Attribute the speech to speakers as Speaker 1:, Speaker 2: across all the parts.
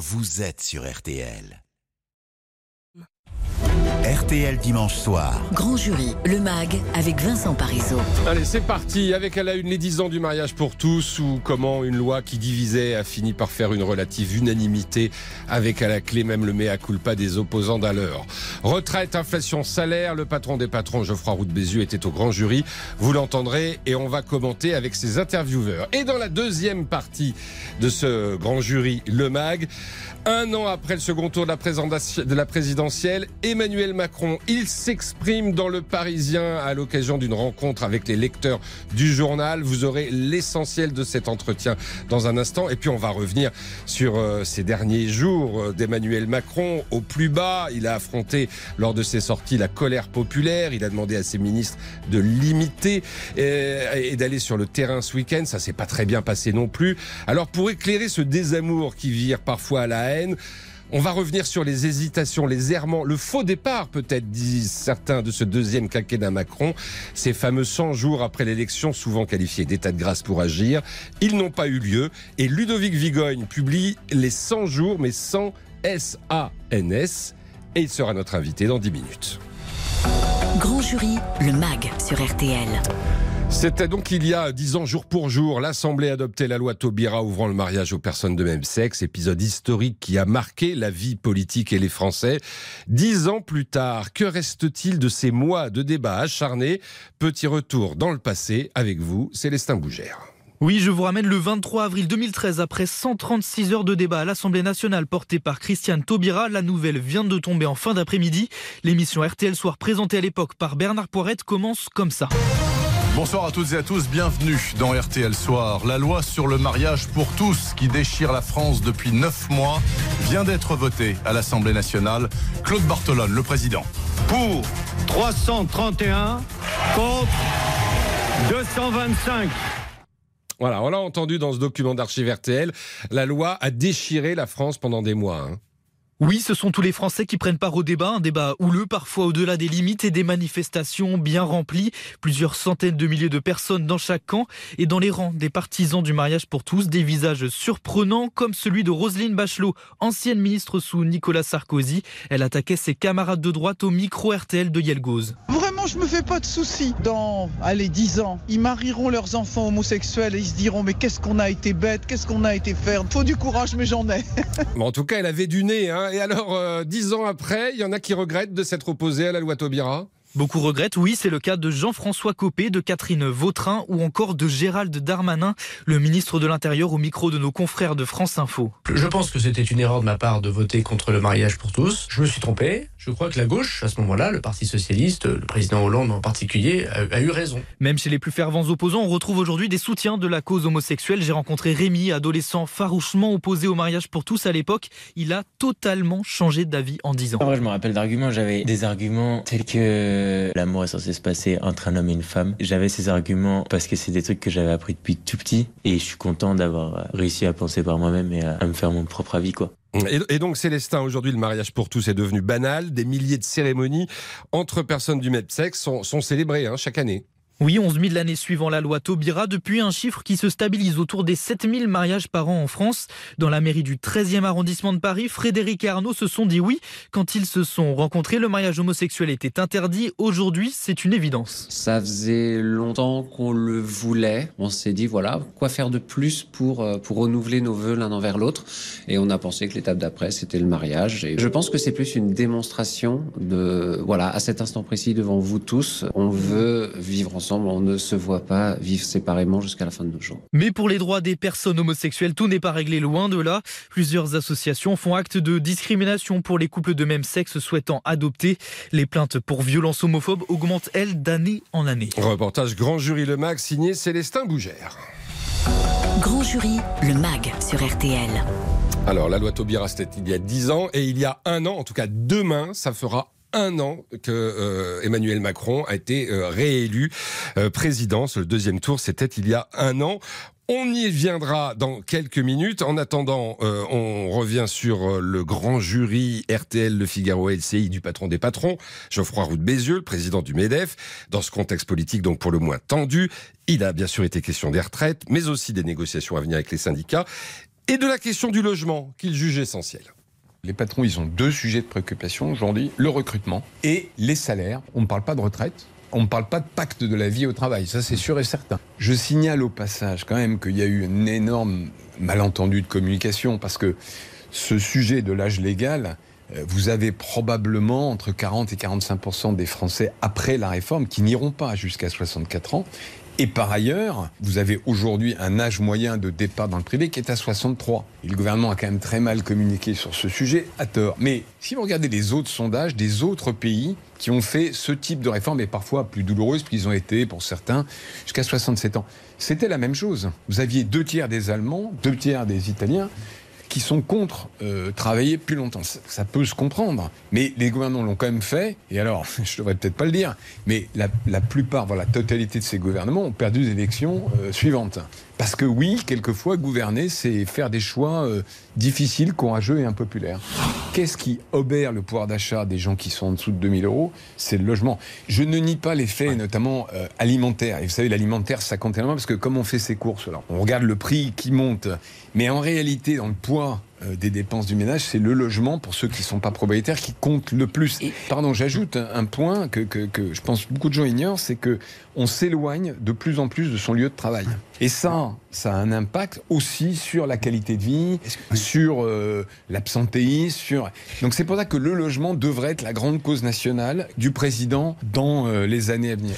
Speaker 1: vous êtes sur RTL. RTL dimanche soir.
Speaker 2: Grand jury, le MAG, avec Vincent Parisot.
Speaker 3: Allez, c'est parti. Avec à la une les 10 ans du mariage pour tous, ou comment une loi qui divisait a fini par faire une relative unanimité, avec à la clé même le mea culpa des opposants d'alors. Retraite, inflation, salaire, le patron des patrons, Geoffroy Roux de Bézieux, était au grand jury. Vous l'entendrez et on va commenter avec ses intervieweurs. Et dans la deuxième partie de ce grand jury, le MAG, un an après le second tour de la, de la présidentielle, Emmanuel Macron, il s'exprime dans le Parisien à l'occasion d'une rencontre avec les lecteurs du journal. Vous aurez l'essentiel de cet entretien dans un instant. Et puis on va revenir sur euh, ces derniers jours euh, d'Emmanuel Macron au plus bas. Il a affronté lors de ses sorties la colère populaire. Il a demandé à ses ministres de limiter euh, et, d'aller sur le terrain ce week-end. Ça s'est pas très bien passé non plus. Alors pour éclairer ce désamour qui vire parfois à la on va revenir sur les hésitations, les errements, le faux départ peut-être, disent certains, de ce deuxième quinquennat Macron. Ces fameux 100 jours après l'élection, souvent qualifiés d'état de grâce pour agir, ils n'ont pas eu lieu. Et Ludovic Vigogne publie les 100 jours, mais sans S-A-N-S. Et il sera notre invité dans 10 minutes.
Speaker 2: Grand jury, le MAG sur RTL.
Speaker 3: C'était donc il y a dix ans, jour pour jour, l'Assemblée adoptait la loi Taubira ouvrant le mariage aux personnes de même sexe, épisode historique qui a marqué la vie politique et les Français. Dix ans plus tard, que reste-t-il de ces mois de débats acharnés? Petit retour dans le passé avec vous, Célestin Bougère.
Speaker 4: Oui, je vous ramène le 23 avril 2013, après 136 heures de débat à l'Assemblée nationale portée par Christiane Taubira. La nouvelle vient de tomber en fin d'après-midi. L'émission RTL Soir présentée à l'époque par Bernard Poirette commence comme ça.
Speaker 5: Bonsoir à toutes et à tous, bienvenue dans RTL Soir. La loi sur le mariage pour tous qui déchire la France depuis 9 mois vient d'être votée à l'Assemblée nationale. Claude Bartolone, le président.
Speaker 6: Pour 331, contre 225.
Speaker 3: Voilà, on l'a entendu dans ce document d'archives RTL. La loi a déchiré la France pendant des mois. Hein.
Speaker 4: Oui, ce sont tous les Français qui prennent part au débat, un débat houleux, parfois au-delà des limites et des manifestations bien remplies. Plusieurs centaines de milliers de personnes dans chaque camp et dans les rangs des partisans du mariage pour tous, des visages surprenants comme celui de Roselyne Bachelot, ancienne ministre sous Nicolas Sarkozy. Elle attaquait ses camarades de droite au micro RTL de Yelgoz.
Speaker 7: Je me fais pas de soucis. Dans, allez, 10 ans, ils marieront leurs enfants homosexuels et ils se diront mais qu'est-ce qu'on a été bête, qu'est-ce qu'on a été faire. Faut du courage, mais j'en ai.
Speaker 3: mais en tout cas, elle avait du nez, hein et alors, euh, dix ans après, il y en a qui regrettent de s'être opposés à la loi Taubira?
Speaker 4: Beaucoup regrettent, oui, c'est le cas de Jean-François Copé, de Catherine Vautrin ou encore de Gérald Darmanin, le ministre de l'Intérieur au micro de nos confrères de France Info.
Speaker 8: Je pense que c'était une erreur de ma part de voter contre le mariage pour tous. Je me suis trompé. Je crois que la gauche, à ce moment-là, le Parti socialiste, le président Hollande en particulier, a, eu raison.
Speaker 4: Même chez les plus fervents opposants, on retrouve aujourd'hui des soutiens de la cause homosexuelle. J'ai rencontré Rémi, adolescent farouchement opposé au mariage pour tous à l'époque. Il a totalement changé d'avis en 10 ans.
Speaker 9: En vrai, je me rappelle d'arguments. J'avais des arguments tels que l'amour est censé se passer entre un homme et une femme. J'avais ces arguments parce que c'est des trucs que j'avais appris depuis tout petit et je suis content d'avoir réussi à penser par moi-même et à, me faire mon propre avis, quoi.
Speaker 3: Et, donc Célestin, aujourd'hui le mariage pour tous est devenu banal. Des milliers de cérémonies entre personnes du même sexe sont, célébrées hein, chaque année.
Speaker 4: Oui, 11 000 l'année suivant la loi Taubira, depuis un chiffre qui se stabilise autour des 7 000 mariages par an en France. Dans la mairie du 13e arrondissement de Paris, Frédéric et Arnaud se sont dit oui. Quand ils se sont rencontrés, le mariage homosexuel était interdit. Aujourd'hui, c'est une évidence.
Speaker 10: Ça faisait longtemps qu'on le voulait. On s'est dit, voilà, quoi faire de plus pour, euh, pour renouveler nos voeux l'un envers l'autre. Et on a pensé que l'étape d'après, c'était le mariage. Et je pense que c'est plus une démonstration de, voilà, à cet instant précis devant vous tous, on veut vivre ensemble on ne se voit pas vivre séparément jusqu'à la fin de nos jours.
Speaker 4: Mais pour les droits des personnes homosexuelles, tout n'est pas réglé loin de là. Plusieurs associations font acte de discrimination pour les couples de même sexe souhaitant adopter. Les plaintes pour violences homophobes augmentent, elles, d'année en année.
Speaker 3: Reportage Grand Jury Le Mag, signé Célestin Bougère.
Speaker 2: Grand Jury Le Mag sur RTL.
Speaker 3: Alors, la loi Taubira, c'était il y a 10 ans, et il y a un an, en tout cas demain, ça fera un an que euh, Emmanuel Macron a été euh, réélu euh, président. Le deuxième tour, c'était il y a un an. On y viendra dans quelques minutes. En attendant, on revient sur le grand jury RTL, Le Figaro LCI du patron des patrons, Geoffroy Roux de Bézieux, le président du MEDEF. Dans ce contexte politique, donc pour le moins tendu, il a bien sûr été question des retraites, mais aussi des négociations à venir avec les syndicats. et de la question du logement qu'il juge essentielle.
Speaker 11: Les patrons, ils ont deux sujets de préoccupation aujourd'hui, le recrutement et les salaires. On ne parle pas de retraite, on ne parle pas de pacte de la vie au travail, ça c'est sûr et certain. Je signale au passage quand même qu'il y a eu un énorme malentendu de communication parce que ce sujet de l'âge légal, euh, vous avez probablement entre 40 et 45% des Français après la réforme qui n'iront pas jusqu'à 64 ans et par ailleurs, vous avez aujourd'hui un âge moyen de départ dans le privé qui est à 63. Et le gouvernement a quand même très mal communiqué sur ce sujet, à tort. Mais si vous regardez les autres sondages des autres pays qui ont fait ce type de réforme, et parfois plus douloureuse, puisqu'ils ont été, pour certains, jusqu'à 67 ans, c'était la même chose. Vous aviez deux tiers des Allemands, deux tiers des Italiens qui sont contre euh, travailler plus longtemps. Ça, peut se comprendre. Mais les gouvernements l'ont quand même fait. Et alors, je devrais peut-être pas le dire, mais la, la plupart, voire la totalité de ces gouvernements ont perdu les élections euh, suivantes. Parce que oui, quelquefois, gouverner, c'est faire des choix euh, difficiles, courageux et impopulaires. Qu'est-ce qui obère le pouvoir d'achat des gens qui sont en dessous de 2000 euros? C'est le logement. Je ne nie pas l'effet, notamment euh, alimentaire. Et vous savez, l'alimentaire, ça compte énormément parce que comme on fait ces courses, là, on regarde le prix qui monte. Mais en réalité, dans le poids des dépenses du ménage, c'est le logement pour ceux qui ne sont pas propriétaires qui compte le plus. Pardon, j'ajoute un point que, que, que, je pense beaucoup de gens ignorent, c'est que on s'éloigne de plus en plus de son lieu de travail. Et ça, ça a un impact aussi sur la qualité de vie, sur euh, l'absentéisme, sur. Donc c'est pour ça que le logement devrait être la grande cause nationale du président dans euh, les années à venir.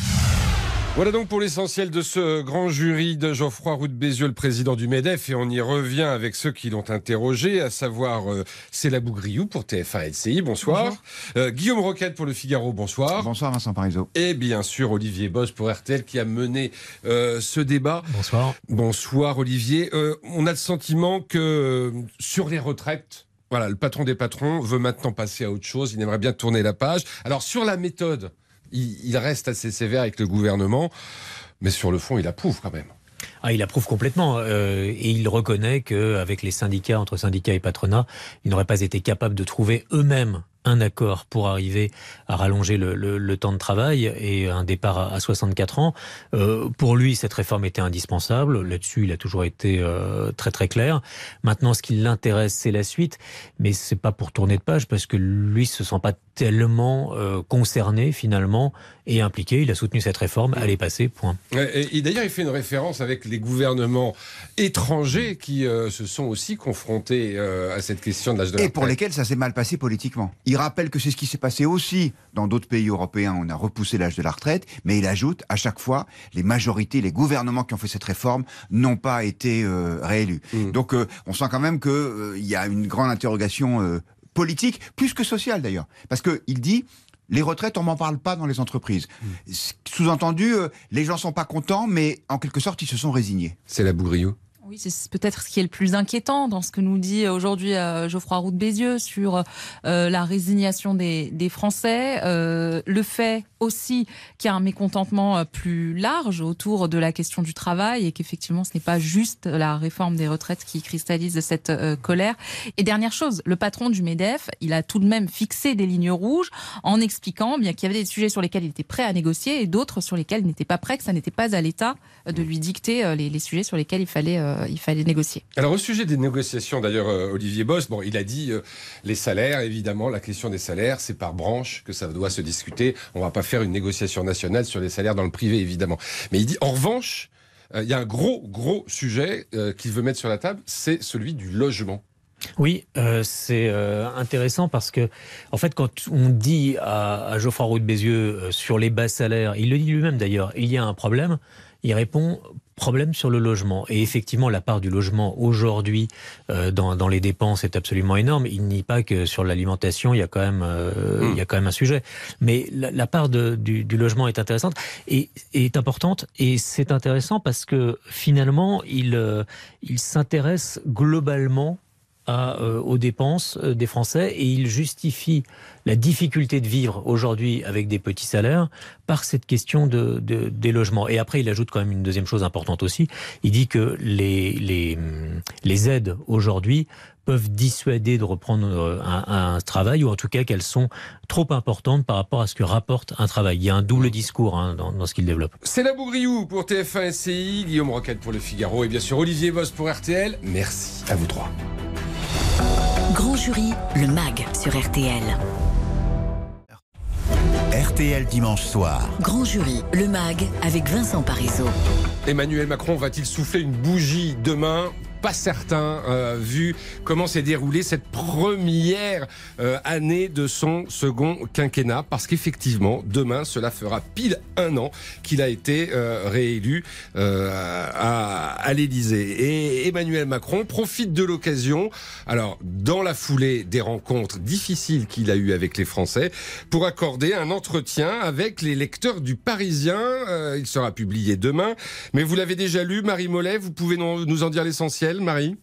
Speaker 3: Voilà donc pour l'essentiel de ce grand jury de Geoffroy Roux de Bézieux, le président du MEDEF, et on y revient avec ceux qui l'ont interrogé, à savoir euh, Célabou Griou pour TF1 LCI, bonsoir. Euh, Guillaume Roquette pour Le Figaro, bonsoir.
Speaker 12: Bonsoir Vincent Parisot.
Speaker 3: Et bien sûr Olivier Boss pour RTL qui a mené euh, ce débat.
Speaker 13: Bonsoir.
Speaker 3: Bonsoir Olivier. Euh, on a le sentiment que sur les retraites, voilà, le patron des patrons veut maintenant passer à autre chose, il aimerait bien tourner la page. Alors sur la méthode, il, reste assez sévère avec le gouvernement, mais sur le fond, il approuve quand même.
Speaker 13: Ah, il approuve complètement euh, et il reconnaît qu'avec les syndicats, entre syndicats et patronat, il n'aurait pas été capable de trouver eux-mêmes un accord pour arriver à rallonger le, le, le, temps de travail et un départ à, à 64 ans. Euh, pour lui, cette réforme était indispensable. Là-dessus, il a toujours été euh, très très clair. Maintenant, ce qui l'intéresse, c'est la suite, mais c'est pas pour tourner de page parce que lui se sent pas tellement euh, concerné finalement et impliqué. Il a soutenu cette réforme, elle est passée. Point.
Speaker 3: Et, et d'ailleurs, il fait une référence avec les gouvernements étrangers qui euh, se sont aussi confrontés euh, à cette question de l'âge de la
Speaker 12: Et pour lesquels ça s'est mal passé politiquement. Il rappelle que c'est ce qui s'est passé aussi dans d'autres pays européens. On a repoussé l'âge de la retraite, mais il ajoute à chaque fois les majorités, les gouvernements qui ont fait cette réforme n'ont pas été euh, réélus. Mmh. Donc euh, on sent quand même qu'il euh, y a une grande interrogation politique, plus que sociale d'ailleurs, parce que il dit les retraites, on m'en parle pas dans les entreprises. Mmh. Sous-entendu, les gens sont pas contents, mais en quelque sorte, ils se sont résignés.
Speaker 3: C'est la bourriou.
Speaker 14: Oui, c'est peut-être ce qui est le plus inquiétant dans ce que nous dit aujourd'hui euh, Geoffroy Roux de Bézieux sur euh, la résignation des, Français, euh, le fait aussi qu'il y a un mécontentement plus large autour de la question du travail et qu'effectivement ce n'est pas juste la réforme des retraites qui cristallise cette colère. Et dernière chose, le patron du MEDEF, il a tout de même fixé des lignes rouges en expliquant bien qu'il y avait des sujets sur lesquels il était prêt à négocier et d'autres sur lesquels il n'était pas prêt, que ça n'était pas à l'État de lui dicter les, sujets sur lesquels il fallait il fallait négocier.
Speaker 3: Alors au sujet des négociations, d'ailleurs, euh, Olivier Boss, bon, il a dit euh, les salaires, évidemment, la question des salaires, c'est par branche que ça doit se discuter. On va pas faire une négociation nationale sur les salaires dans le privé, évidemment. Mais il dit, en revanche, euh, il y a un gros, gros sujet euh, qu'il veut mettre sur la table, c'est celui du logement.
Speaker 13: Oui, euh, c'est euh, intéressant parce que, en fait, quand on dit à, à Geoffroy Roux de Bézieux euh, sur les bas salaires, il le dit lui-même d'ailleurs, il y a un problème, il répond problème sur le logement. Et effectivement, la part du logement aujourd'hui euh, dans, dans, les dépenses est absolument énorme. Il nie pas que sur l'alimentation, il y a quand même, euh, il y a quand même un sujet. Mais la, part de, du, du, logement est intéressante et est importante. Et c'est intéressant parce que finalement, il, euh, il s'intéresse globalement euh, aux dépenses euh, des Français et il justifie la difficulté de vivre aujourd'hui avec des petits salaires par cette question de, des logements. Et après, il ajoute quand même une deuxième chose importante aussi. Il dit que les, les, les aides aujourd'hui peuvent dissuader de reprendre euh, un, un, travail, ou en tout cas qu'elles sont trop importantes par rapport à ce que rapporte un travail. Il y a un double discours hein, dans, dans, ce qu'il développe.
Speaker 3: C'est la Bougriou pour TF1 SCI, Guillaume Roquette pour Le Figaro et bien sûr Olivier Boss pour RTL. Merci à vous trois.
Speaker 2: Grand jury, le MAG sur RTL.
Speaker 1: RTL dimanche soir.
Speaker 2: Grand jury, le MAG avec Vincent Parisot.
Speaker 3: Emmanuel Macron va-t-il souffler une bougie demain? Pas certain, euh, vu comment s'est déroulée cette première euh, année de son second quinquennat, parce qu'effectivement, demain, cela fera pile un an qu'il a été euh, réélu euh, à, à l'Élysée. Et Emmanuel Macron profite de l'occasion, alors dans la foulée des rencontres difficiles qu'il a eues avec les Français, pour accorder un entretien avec les lecteurs du Parisien. Euh, il sera publié demain, mais vous l'avez déjà lu, Marie Mollet, vous pouvez nous en dire l'essentiel? Marie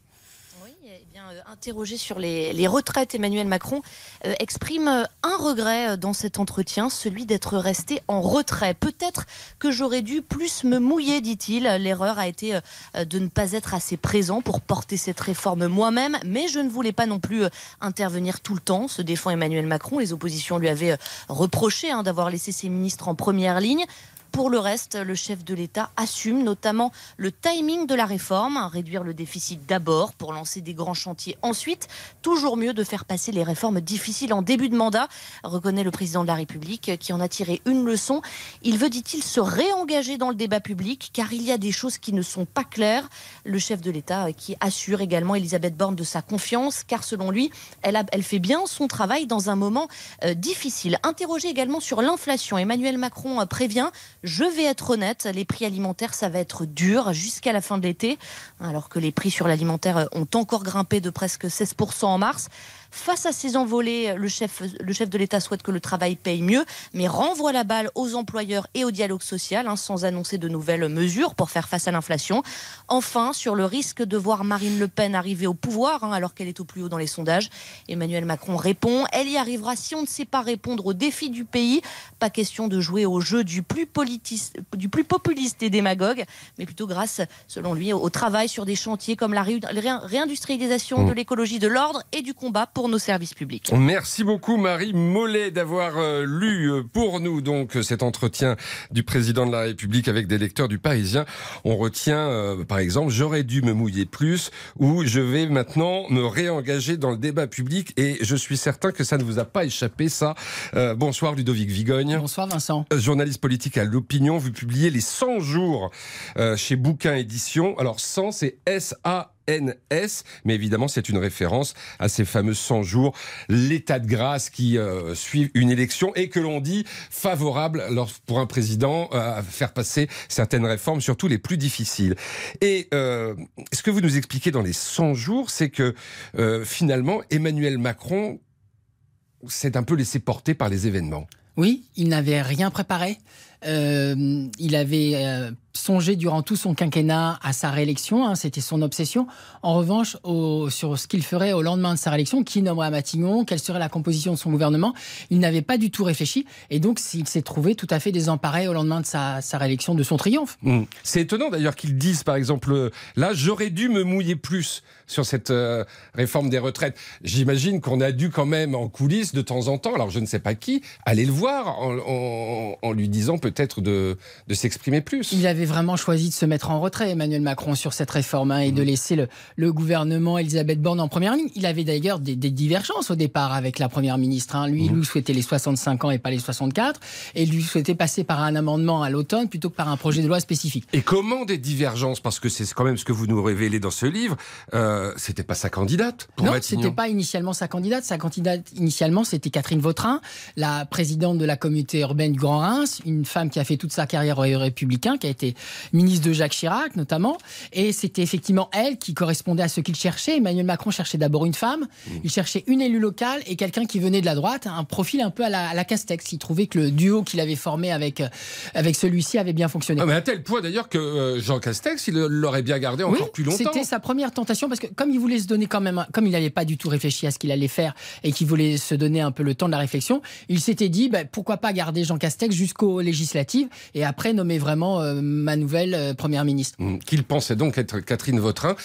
Speaker 15: oui, eh euh, interrogé sur les, retraites, Emmanuel Macron euh, exprime euh, un regret dans cet entretien, celui d'être resté en retrait. Peut-être que j'aurais dû plus me mouiller, dit-il. L'erreur a été de ne pas être assez présent pour porter cette réforme moi-même, mais je ne voulais pas non plus intervenir tout le temps, se défend Emmanuel Macron. Les oppositions lui avaient reproché hein, d'avoir laissé ses ministres en première ligne. Pour le reste, le chef de l'État assume notamment le timing de la réforme, réduire le déficit d'abord pour lancer des grands chantiers ensuite. Toujours mieux de faire passer les réformes difficiles en début de mandat, reconnaît le président de la République qui en a tiré une leçon. Il veut, dit-il, se réengager dans le débat public car il y a des choses qui ne sont pas claires. Le chef de l'État qui assure également Elisabeth Borne de sa confiance car selon lui, elle fait bien son travail dans un moment euh, difficile. Interrogé également sur l'inflation, Emmanuel Macron euh, prévient je vais être honnête, les prix alimentaires, ça va être dur jusqu'à la fin de l'été, alors que les prix sur l'alimentaire ont encore grimpé de presque 16% en mars. Face à ces envolées, le chef, le chef de l'État souhaite que le travail paye mieux, mais renvoie la balle aux employeurs et au dialogue social, hein, sans annoncer de nouvelles mesures pour faire face à l'inflation. Enfin, sur le risque de voir Marine Le Pen arriver au pouvoir, hein, alors qu'elle est au plus haut dans les sondages, Emmanuel Macron répond Elle y arrivera si on ne sait pas répondre aux défis du pays. Pas question de jouer au jeu du plus, du plus populiste et démagogue, mais plutôt grâce, selon lui, au travail sur des chantiers comme la réindustrialisation
Speaker 3: Mmh.
Speaker 15: de l'écologie, de l'ordre et du combat pour nos services publics.
Speaker 3: Merci beaucoup Marie Mollet d'avoir euh, lu euh, pour nous donc cet entretien du président de la République avec des lecteurs du Parisien. On retient euh, par exemple j'aurais dû me mouiller plus ou je vais maintenant me réengager dans le débat public et je suis certain que ça ne vous a pas échappé ça. Euh, bonsoir Ludovic Vigogne.
Speaker 16: Bonsoir Vincent.
Speaker 3: Euh, Journaliste politique à l'opinion, vous publiez les 100 jours euh, chez Bouquin Édition. Alors 100 c'est S A NS, mais évidemment c'est une référence à ces fameux 100 jours, l'état de grâce qui euh, suit une élection et que l'on dit favorable pour un président euh, à faire passer certaines réformes, surtout les plus difficiles. Et euh, ce que vous nous expliquez dans les 100 jours, c'est que euh, finalement Emmanuel Macron s'est un peu laissé porter par les événements.
Speaker 16: Oui, il n'avait rien préparé. Il avait songé durant tout son quinquennat à sa réélection, hein, c'était son obsession. En revanche, au, sur ce qu'il ferait au lendemain de sa réélection, qui nommerait Matignon, quelle serait la composition de son gouvernement, il n'avait pas du tout réfléchi et donc il s'est trouvé tout à fait désemparé au lendemain de sa, sa réélection, de son triomphe.
Speaker 3: Mmh. C'est étonnant d'ailleurs qu'ils disent, par exemple, euh, là, j'aurais dû me mouiller plus sur cette euh, réforme des retraites. J'imagine qu'on a dû quand même en coulisses de temps en temps, alors je ne sais pas qui, aller le voir en, en, en lui disant peut-être de, de s'exprimer plus.
Speaker 16: Il avait vraiment choisi de se mettre en retrait, Emmanuel Macron, sur cette réforme hein, et mmh. de laisser le, le, gouvernement Elisabeth Borne en première ligne. Il avait d'ailleurs des, des, divergences au départ avec la première ministre. Hein. Lui, mmh. lui souhaitait les 65 ans et pas les 64, et lui souhaitait passer par un amendement à l'automne plutôt que par un projet de loi spécifique.
Speaker 3: Et comment des divergences? Parce que c'est quand même ce que vous nous révélez dans ce livre. Euh, c'était pas sa candidate pour
Speaker 16: Non, c'était pas initialement sa candidate. Sa candidate initialement, c'était Catherine Vautrin, la présidente de la communauté urbaine du Grand Reims, une femme qui a fait toute sa carrière aux Républicains, qui a été ministre de Jacques Chirac notamment. Et c'était effectivement elle qui correspondait à ce qu'il cherchait. Emmanuel Macron cherchait d'abord une femme, mmh. il cherchait une élue locale et quelqu'un qui venait de la droite, un profil un peu à la, à la Castex. Il trouvait que le duo qu'il avait formé avec, avec celui-ci avait bien fonctionné.
Speaker 3: Ah, mais à tel point d'ailleurs que euh, Jean Castex, il l'aurait bien gardé encore
Speaker 16: oui,
Speaker 3: plus longtemps.
Speaker 16: C'était sa première tentation parce que comme il voulait se donner quand même, comme il n'avait pas du tout réfléchi à ce qu'il allait faire et qu'il voulait se donner un peu le temps de la réflexion, il s'était dit bah, pourquoi pas garder Jean Castex jusqu'aux législatives et après nommer vraiment euh, ma nouvelle euh, première ministre.
Speaker 3: Mmh. Qu'il pensait donc être Catherine Vautrin.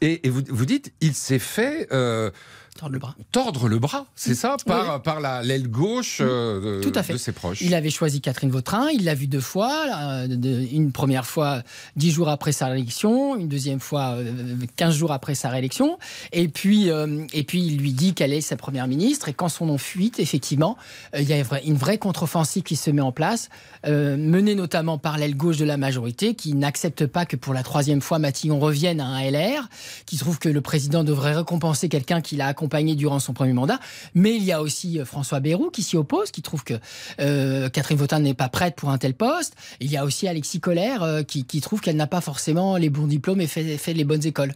Speaker 3: et vous, vous dites, il s'est fait euh,
Speaker 16: Tordre le bras.
Speaker 3: tordre le bras, c'est ça, par,
Speaker 16: Oui.
Speaker 3: par la- l'aile gauche euh, de,
Speaker 16: Tout à fait.
Speaker 3: de ses proches.
Speaker 16: Il avait choisi Catherine Vautrin, il l'a vue deux fois, de- une première fois dix jours après sa réélection, une deuxième fois euh, 15 jours après sa réélection, et puis, euh, et puis il lui dit qu'elle est sa première ministre, et quand son nom fuite, effectivement, il y a une vraie contre-offensive qui se met en place, menée notamment par l'aile gauche de la majorité, qui n'accepte pas que pour la troisième fois Matignon revienne à un LR, qui trouve que le président devrait récompenser quelqu'un qui l'a accompagné durant son premier mandat. Mais il y a aussi euh, François Bayrou qui s'y oppose, qui trouve que euh, Catherine Vautrin n'est pas prête pour un tel poste. Il y a aussi Alexis Collère euh, qui, qui trouve qu'elle n'a pas forcément les bons diplômes et fait, fait les bonnes écoles.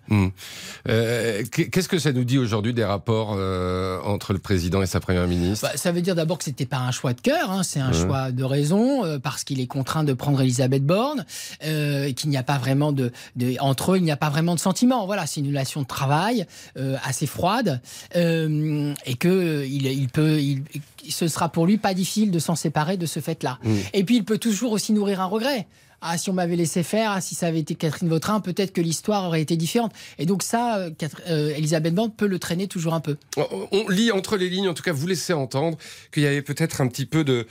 Speaker 3: Euh, qu'est- Qu'est-ce que ça nous dit aujourd'hui des rapports entre le président et sa première ministre?
Speaker 16: Bah, ça veut dire d'abord que c'était pas un choix de cœur, hein, c'est un choix de raison, parce qu'il est contraint de prendre Elisabeth Borne, et qu'il n'y a pas vraiment de, de- entre eux, il n'y a pas vraiment de sentiment. Voilà, c'est une relation de travail assez froide, euh, et que euh, il, il peut, il, ce sera pour lui pas difficile de s'en séparer de ce fait-là.
Speaker 3: Mm.
Speaker 16: Et puis il peut toujours aussi nourrir un regret. Ah, si on m'avait laissé faire, ah, si ça avait été Catherine Vautrin, peut-être que l'histoire aurait été différente. Et donc ça, euh, euh, Elisabeth Borne peut le traîner toujours un peu.
Speaker 3: On- On lit entre les lignes, en tout cas, vous laissez entendre qu'il y avait peut-être un petit peu de,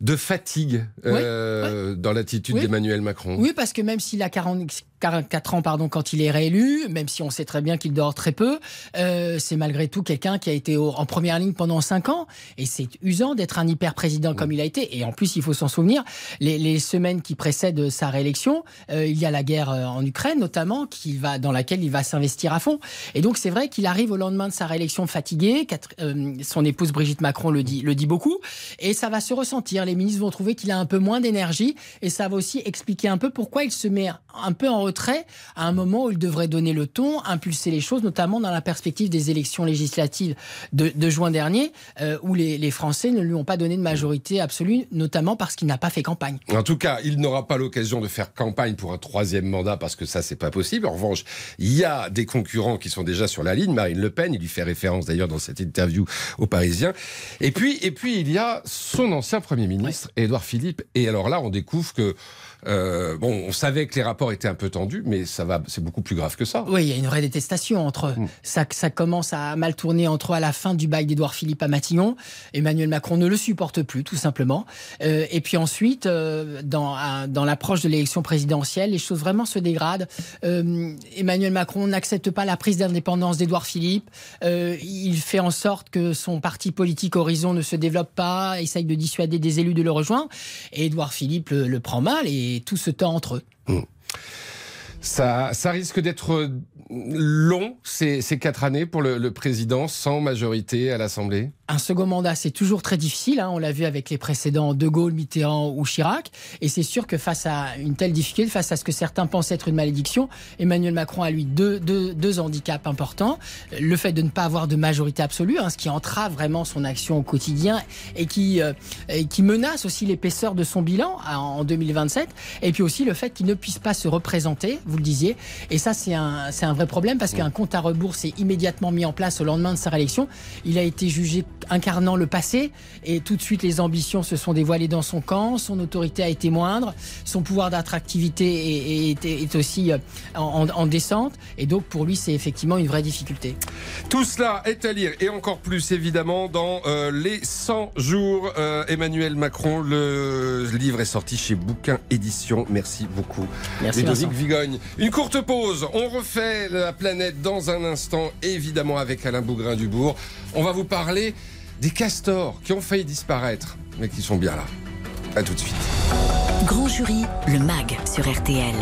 Speaker 3: de fatigue euh, dans l'attitude
Speaker 16: Oui.
Speaker 3: d'Emmanuel Macron.
Speaker 16: Oui, parce que même s'il a 40 44 ans pardon, quand il est réélu, même si on sait très bien qu'il dort très peu, euh, c'est malgré tout quelqu'un qui a été au- en première ligne pendant 5 ans. Et c'est usant d'être un hyper-président comme il a été. Et en plus, il faut s'en souvenir, les, les semaines qui précèdent sa réélection, euh, il y a la guerre euh, en Ukraine notamment, qui va, dans laquelle il va s'investir à fond. Et donc c'est vrai qu'il arrive au lendemain de sa réélection fatigué. Quatre- euh, son épouse Brigitte Macron le dit, le dit beaucoup. Et ça va se ressentir. Les ministres vont trouver qu'il a un peu moins d'énergie. Et ça va aussi expliquer un peu pourquoi il se met un peu en retrait à un moment où il devrait donner le ton, impulser les choses, notamment dans la perspective des élections législatives de, de juin dernier, euh, où les, les Français ne lui ont pas donné de majorité absolue, notamment parce qu'il n'a pas fait campagne.
Speaker 3: En tout cas, il n'aura pas l'occasion de faire campagne pour un troisième mandat parce que ça, c'est pas possible. En revanche, il y a des concurrents qui sont déjà sur la ligne. Marine Le Pen, il lui fait référence d'ailleurs dans cette interview aux Parisiens. Et puis, et puis, il y a son ancien Premier ministre, Édouard Philippe. Et alors là, on découvre que, euh, bon, on savait que les rapports étaient un peu tendus, mais ça va, c'est beaucoup plus grave que ça.
Speaker 16: Oui, il y a une vraie détestation entre eux. Ça, ça commence à mal tourner entre eux à la fin du bail d'Édouard Philippe à Matignon. Emmanuel Macron ne le supporte plus, tout simplement. Euh, et puis ensuite, euh, dans, à- dans l'approche de l'élection présidentielle, les choses vraiment se dégradent. Euh, Emmanuel Macron n'accepte pas la prise d'indépendance d'Édouard Philippe. Euh, il fait en sorte que son parti politique Horizon ne se développe pas, essaye de dissuader des élus de le rejoindre. Et Édouard Philippe le, le prend mal et tout se tend entre eux.
Speaker 3: Ça, risque d'être long, ces, quatre années pour le, président sans majorité à l'Assemblée.
Speaker 16: Un second mandat, c'est toujours très difficile. hein. On l'a vu avec les précédents De Gaulle, Mitterrand ou Chirac. Et c'est sûr que face à une telle difficulté, face à ce que certains pensent être une malédiction, Emmanuel Macron a lui deux, deux, handicaps importants. Le fait de ne pas avoir de majorité absolue, hein, ce qui entrave vraiment son action au quotidien et qui, euh, et qui menace aussi l'épaisseur de son bilan en 2027. Et puis aussi le fait qu'il ne puisse pas se représenter, vous le disiez. Et ça, c'est un, c'est un vrai problème parce qu'un compte à rebours s'est immédiatement mis en place au lendemain de sa réélection. Il a été jugé incarnant le passé et tout de suite les ambitions se sont dévoilées dans son camp. Son autorité a été moindre, son pouvoir d'attractivité est, est- aussi euh, en, en- en descente. Et donc pour lui, c'est effectivement une vraie difficulté.
Speaker 3: Tout cela est à lire et encore plus évidemment dans euh, les 100 jours. Euh, Emmanuel Macron, le livre est sorti chez Bouquin Édition. Merci beaucoup.
Speaker 16: Merci,
Speaker 3: Ludovic. Vigogne. Une courte pause. On refait la planète dans un instant, évidemment avec Alain Bougrain-Dubourg. On va vous parler des castors qui ont failli disparaître, mais qui sont bien là. À tout de suite.
Speaker 2: Grand jury, le MAG sur RTL.